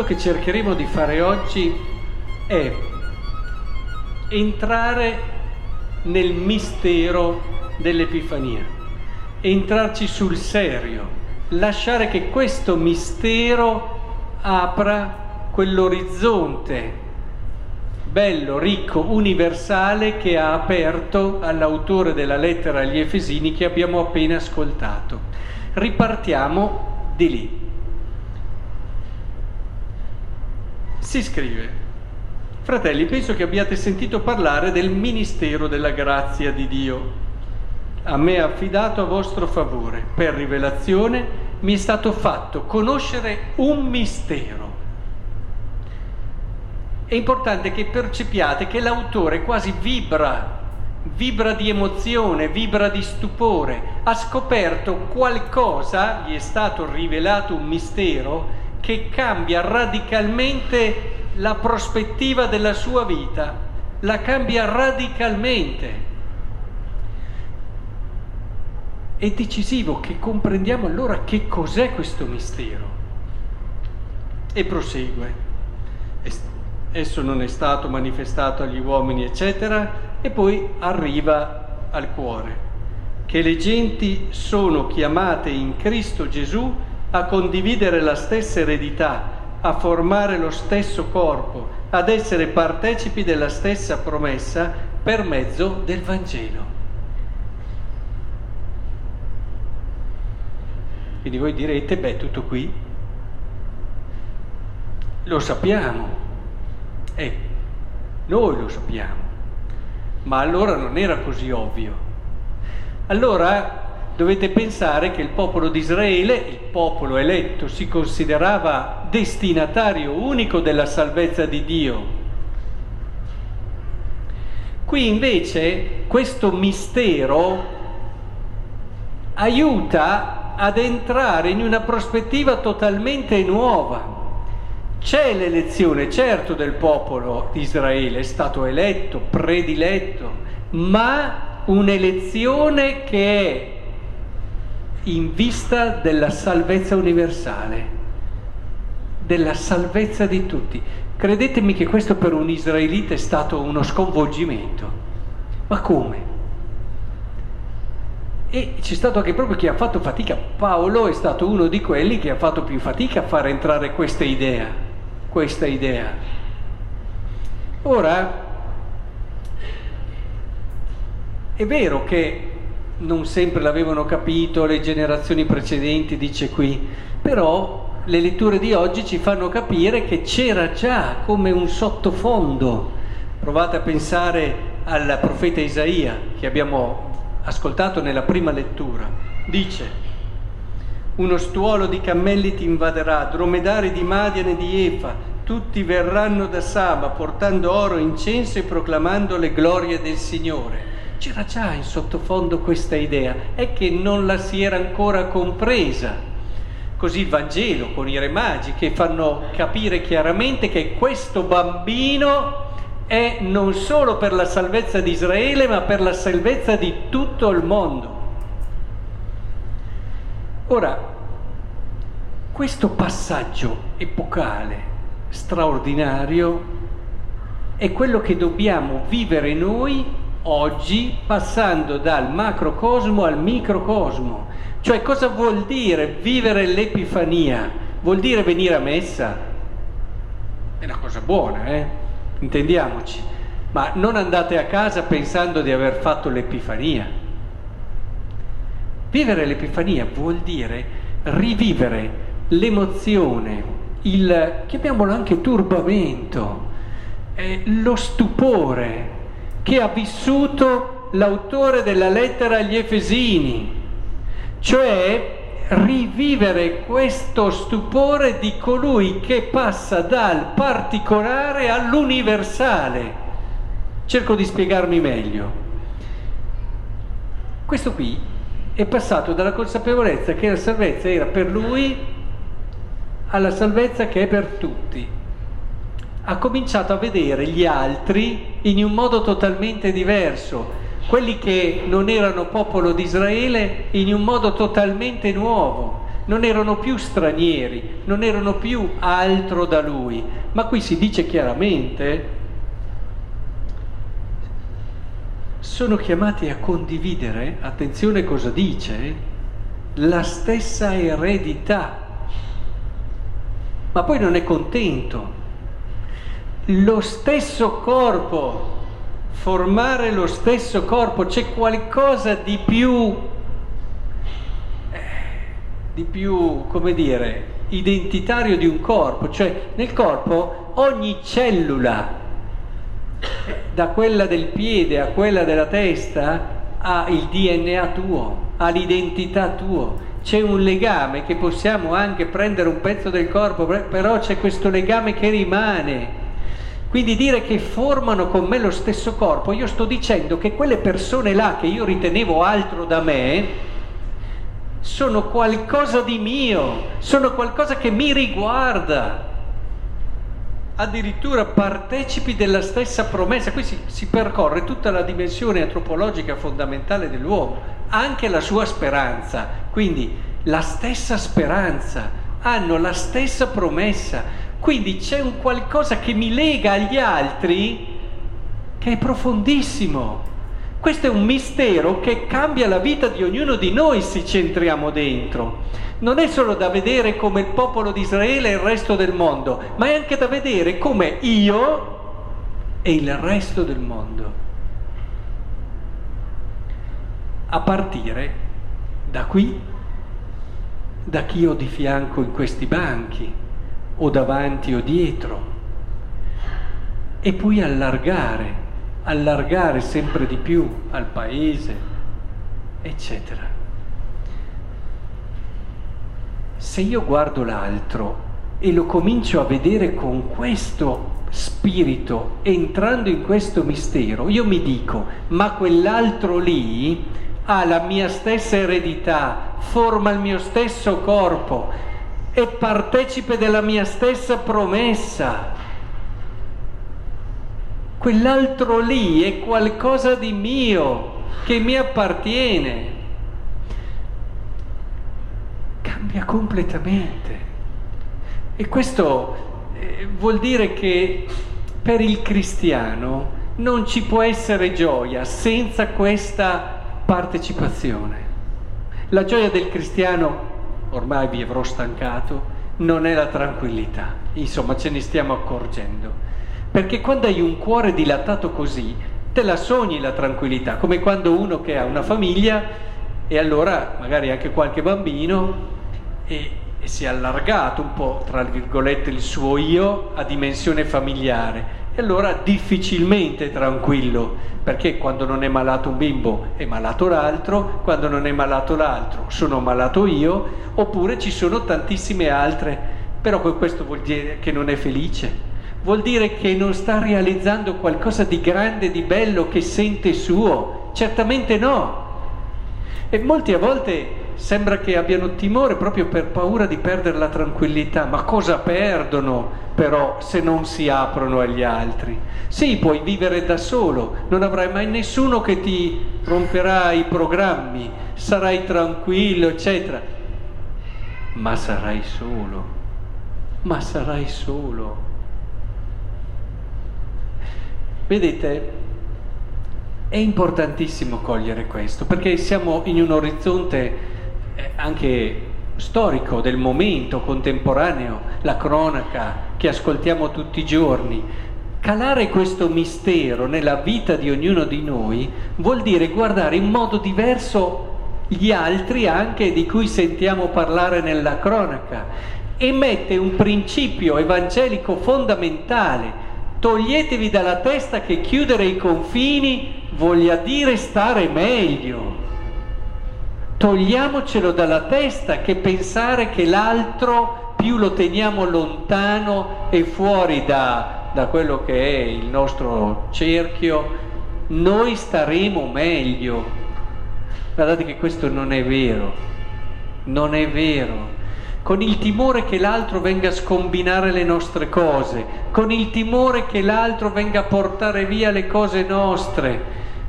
quello che cercheremo di fare oggi è entrare nel mistero dell'Epifania, entrarci sul serio, lasciare che questo mistero apra quell'orizzonte bello, ricco, universale che ha aperto all'autore della lettera agli Efesini che abbiamo appena ascoltato. Ripartiamo di lì. Si scrive, fratelli, penso che abbiate sentito parlare del ministero della grazia di Dio. A me affidato a vostro favore, per rivelazione mi è stato fatto conoscere un mistero. È importante che percepiate che l'autore quasi vibra, vibra di emozione, vibra di stupore, ha scoperto qualcosa, gli è stato rivelato un mistero che cambia radicalmente la prospettiva della sua vita, la cambia radicalmente. È decisivo che comprendiamo allora che cos'è questo mistero. E prosegue esso non è stato manifestato agli uomini, eccetera, e poi arriva al cuore, che le genti sono chiamate in Cristo Gesù a condividere la stessa eredità, a formare lo stesso corpo, ad essere partecipi della stessa promessa per mezzo del Vangelo. Quindi voi direte, beh, tutto qui lo sappiamo, eh, noi lo sappiamo, ma allora non era così ovvio. Allora dovete pensare che il popolo di Israele, il popolo eletto, si considerava destinatario unico della salvezza di Dio. Qui invece questo mistero aiuta ad entrare in una prospettiva totalmente nuova. C'è l'elezione, certo, del popolo di Israele, è stato eletto, prediletto, ma un'elezione che è in vista della salvezza universale, della salvezza di tutti. Credetemi che questo per un israelita è stato uno sconvolgimento. Ma come? E c'è stato anche proprio chi ha fatto fatica. Paolo è stato uno di quelli che ha fatto più fatica a far entrare questa idea questa idea. Ora, è vero che non sempre l'avevano capito le generazioni precedenti, dice qui, però le letture di oggi ci fanno capire che c'era già come un sottofondo. Provate a pensare al profeta Isaia che abbiamo ascoltato nella prima lettura. Dice, uno stuolo di cammelli ti invaderà, dromedari di Madian e di Efa, tutti verranno da Sama portando oro, incenso e proclamando le glorie del Signore. C'era già in sottofondo questa idea, è che non la si era ancora compresa. Così il Vangelo con i re magi che fanno capire chiaramente che questo bambino è non solo per la salvezza di Israele, ma per la salvezza di tutto il mondo. Ora, questo passaggio epocale, straordinario, è quello che dobbiamo vivere noi oggi passando dal macrocosmo al microcosmo. Cioè cosa vuol dire vivere l'Epifania? Vuol dire venire a messa? È una cosa buona, eh? Intendiamoci. Ma non andate a casa pensando di aver fatto l'Epifania. Vivere l'Epifania vuol dire rivivere l'emozione, il, chiamiamolo anche turbamento, eh, lo stupore che ha vissuto l'autore della lettera agli Efesini, cioè rivivere questo stupore di colui che passa dal particolare all'universale. Cerco di spiegarmi meglio. Questo qui è passato dalla consapevolezza che la salvezza era per lui alla salvezza che è per tutti. Ha cominciato a vedere gli altri in un modo totalmente diverso, quelli che non erano popolo di Israele in un modo totalmente nuovo. non erano più stranieri, non erano più altro da lui, ma qui si dice chiaramente, sono chiamati a condividere, attenzione cosa dice, la stessa eredità, ma poi non è contento, lo stesso corpo, formare lo stesso corpo, c'è qualcosa di più, eh, di più, come dire, identitario di un corpo, cioè nel corpo ogni cellula, da quella del piede a quella della testa, ha il DNA tuo, ha l'identità tuo. C'è un legame che possiamo anche prendere un pezzo del corpo, però c'è questo legame che rimane. Quindi dire che formano con me lo stesso corpo, io sto dicendo che quelle persone là che io ritenevo altro da me, sono qualcosa di mio, sono qualcosa che mi riguarda. Addirittura partecipi della stessa promessa. Qui si, si percorre tutta la dimensione antropologica fondamentale dell'uomo, anche la sua speranza. Quindi la stessa speranza, hanno la stessa promessa. Quindi c'è un qualcosa che mi lega agli altri che è profondissimo. Questo è un mistero che cambia la vita di ognuno di noi se ci entriamo dentro. Non è solo da vedere come il popolo di Israele e il resto del mondo, ma è anche da vedere come io e il resto del mondo. A partire da qui, da chi ho di fianco in questi banchi o davanti o dietro, e poi allargare, allargare sempre di più al paese, eccetera. Se io guardo l'altro e lo comincio a vedere con questo spirito, entrando in questo mistero, io mi dico, ma quell'altro lì ha la mia stessa eredità, forma il mio stesso corpo, è partecipe della mia stessa promessa. Quell'altro lì è qualcosa di mio che mi appartiene. Cambia completamente. E questo eh, vuol dire che per il cristiano non ci può essere gioia senza questa partecipazione. La gioia del cristiano ormai vi avrò stancato, non è la tranquillità. Insomma, ce ne stiamo accorgendo. Perché quando hai un cuore dilatato così, te la sogni la tranquillità, come quando uno che ha una famiglia e allora magari anche qualche bambino e, e si è allargato un po', tra virgolette, il suo io a dimensione familiare e allora difficilmente tranquillo, perché quando non è malato un bimbo è malato l'altro, quando non è malato l'altro sono malato io, oppure ci sono tantissime altre, però questo vuol dire che non è felice, vuol dire che non sta realizzando qualcosa di grande, di bello che sente suo, certamente no. E molti a volte sembra che abbiano timore proprio per paura di perdere la tranquillità, ma cosa perdono però se non si aprono agli altri? Sì, puoi vivere da solo, non avrai mai nessuno che ti romperà i programmi, sarai tranquillo, eccetera, ma sarai solo, ma sarai solo. Vedete, è importantissimo cogliere questo, perché siamo in un orizzonte anche storico del momento contemporaneo, la cronaca che ascoltiamo tutti i giorni. Calare questo mistero nella vita di ognuno di noi vuol dire guardare in modo diverso gli altri anche di cui sentiamo parlare nella cronaca e mette un principio evangelico fondamentale. Toglietevi dalla testa che chiudere i confini voglia dire stare meglio. Togliamocelo dalla testa che pensare che l'altro più lo teniamo lontano e fuori da, da quello che è il nostro cerchio, noi staremo meglio. Guardate che questo non è vero, non è vero. Con il timore che l'altro venga a scombinare le nostre cose, con il timore che l'altro venga a portare via le cose nostre.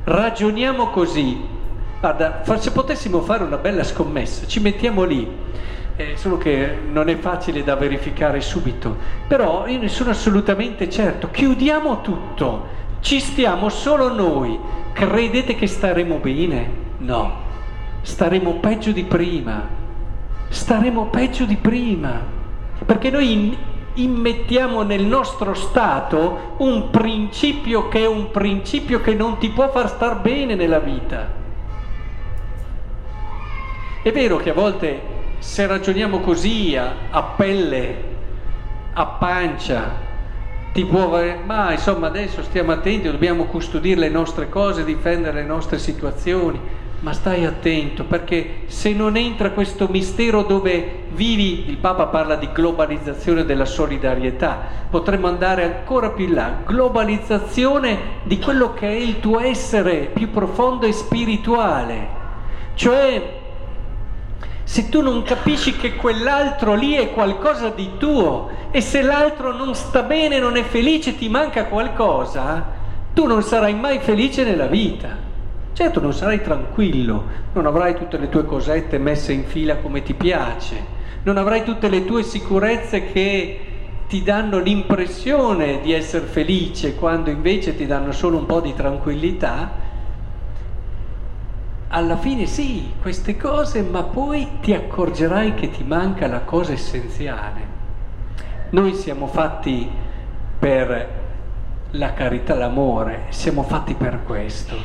Ragioniamo così, Guarda, se potessimo fare una bella scommessa, ci mettiamo lì, eh, solo che non è facile da verificare subito. Però io ne sono assolutamente certo, chiudiamo tutto, ci stiamo solo noi, credete che staremo bene? No, staremo peggio di prima, staremo peggio di prima, perché noi immettiamo nel nostro stato un principio che è un principio che non ti può far star bene nella vita. È vero che a volte se ragioniamo così a, a pelle, a pancia, ti può, ma insomma adesso stiamo attenti, dobbiamo custodire le nostre cose, difendere le nostre situazioni, ma stai attento perché se non entra questo mistero dove vivi, il Papa parla di globalizzazione della solidarietà, potremmo andare ancora più in là, globalizzazione di quello che è il tuo essere più profondo e spirituale, cioè se tu non capisci che quell'altro lì è qualcosa di tuo e se l'altro non sta bene, non è felice, ti manca qualcosa, tu non sarai mai felice nella vita. Certo non sarai tranquillo, non avrai tutte le tue cosette messe in fila come ti piace, non avrai tutte le tue sicurezze che ti danno l'impressione di essere felice quando invece ti danno solo un po' di tranquillità, alla fine sì, queste cose, ma poi ti accorgerai che ti manca la cosa essenziale. Noi siamo fatti per la carità, l'amore, siamo fatti per questo,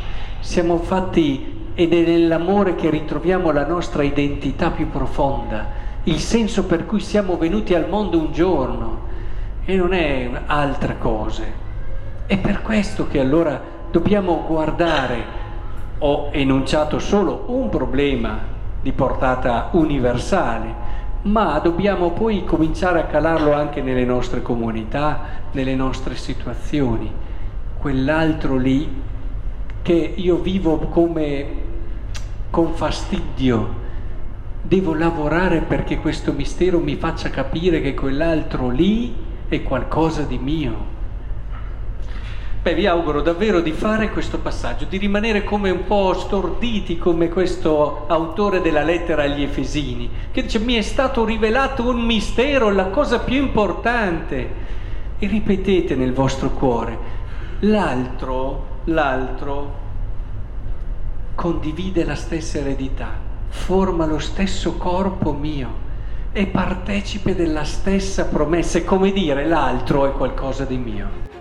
siamo fatti ed è nell'amore che ritroviamo la nostra identità più profonda, il senso per cui siamo venuti al mondo un giorno e non è altre cose. È per questo che allora dobbiamo guardare ho enunciato solo un problema di portata universale, ma dobbiamo poi cominciare a calarlo anche nelle nostre comunità, nelle nostre situazioni. Quell'altro lì che io vivo come con fastidio, devo lavorare perché questo mistero mi faccia capire che quell'altro lì è qualcosa di mio Beh, vi auguro davvero di fare questo passaggio, di rimanere come un po' storditi come questo autore della lettera agli Efesini, che dice mi è stato rivelato un mistero, la cosa più importante. E ripetete nel vostro cuore, l'altro, l'altro condivide la stessa eredità, forma lo stesso corpo mio, è partecipe della stessa promessa, è come dire l'altro è qualcosa di mio.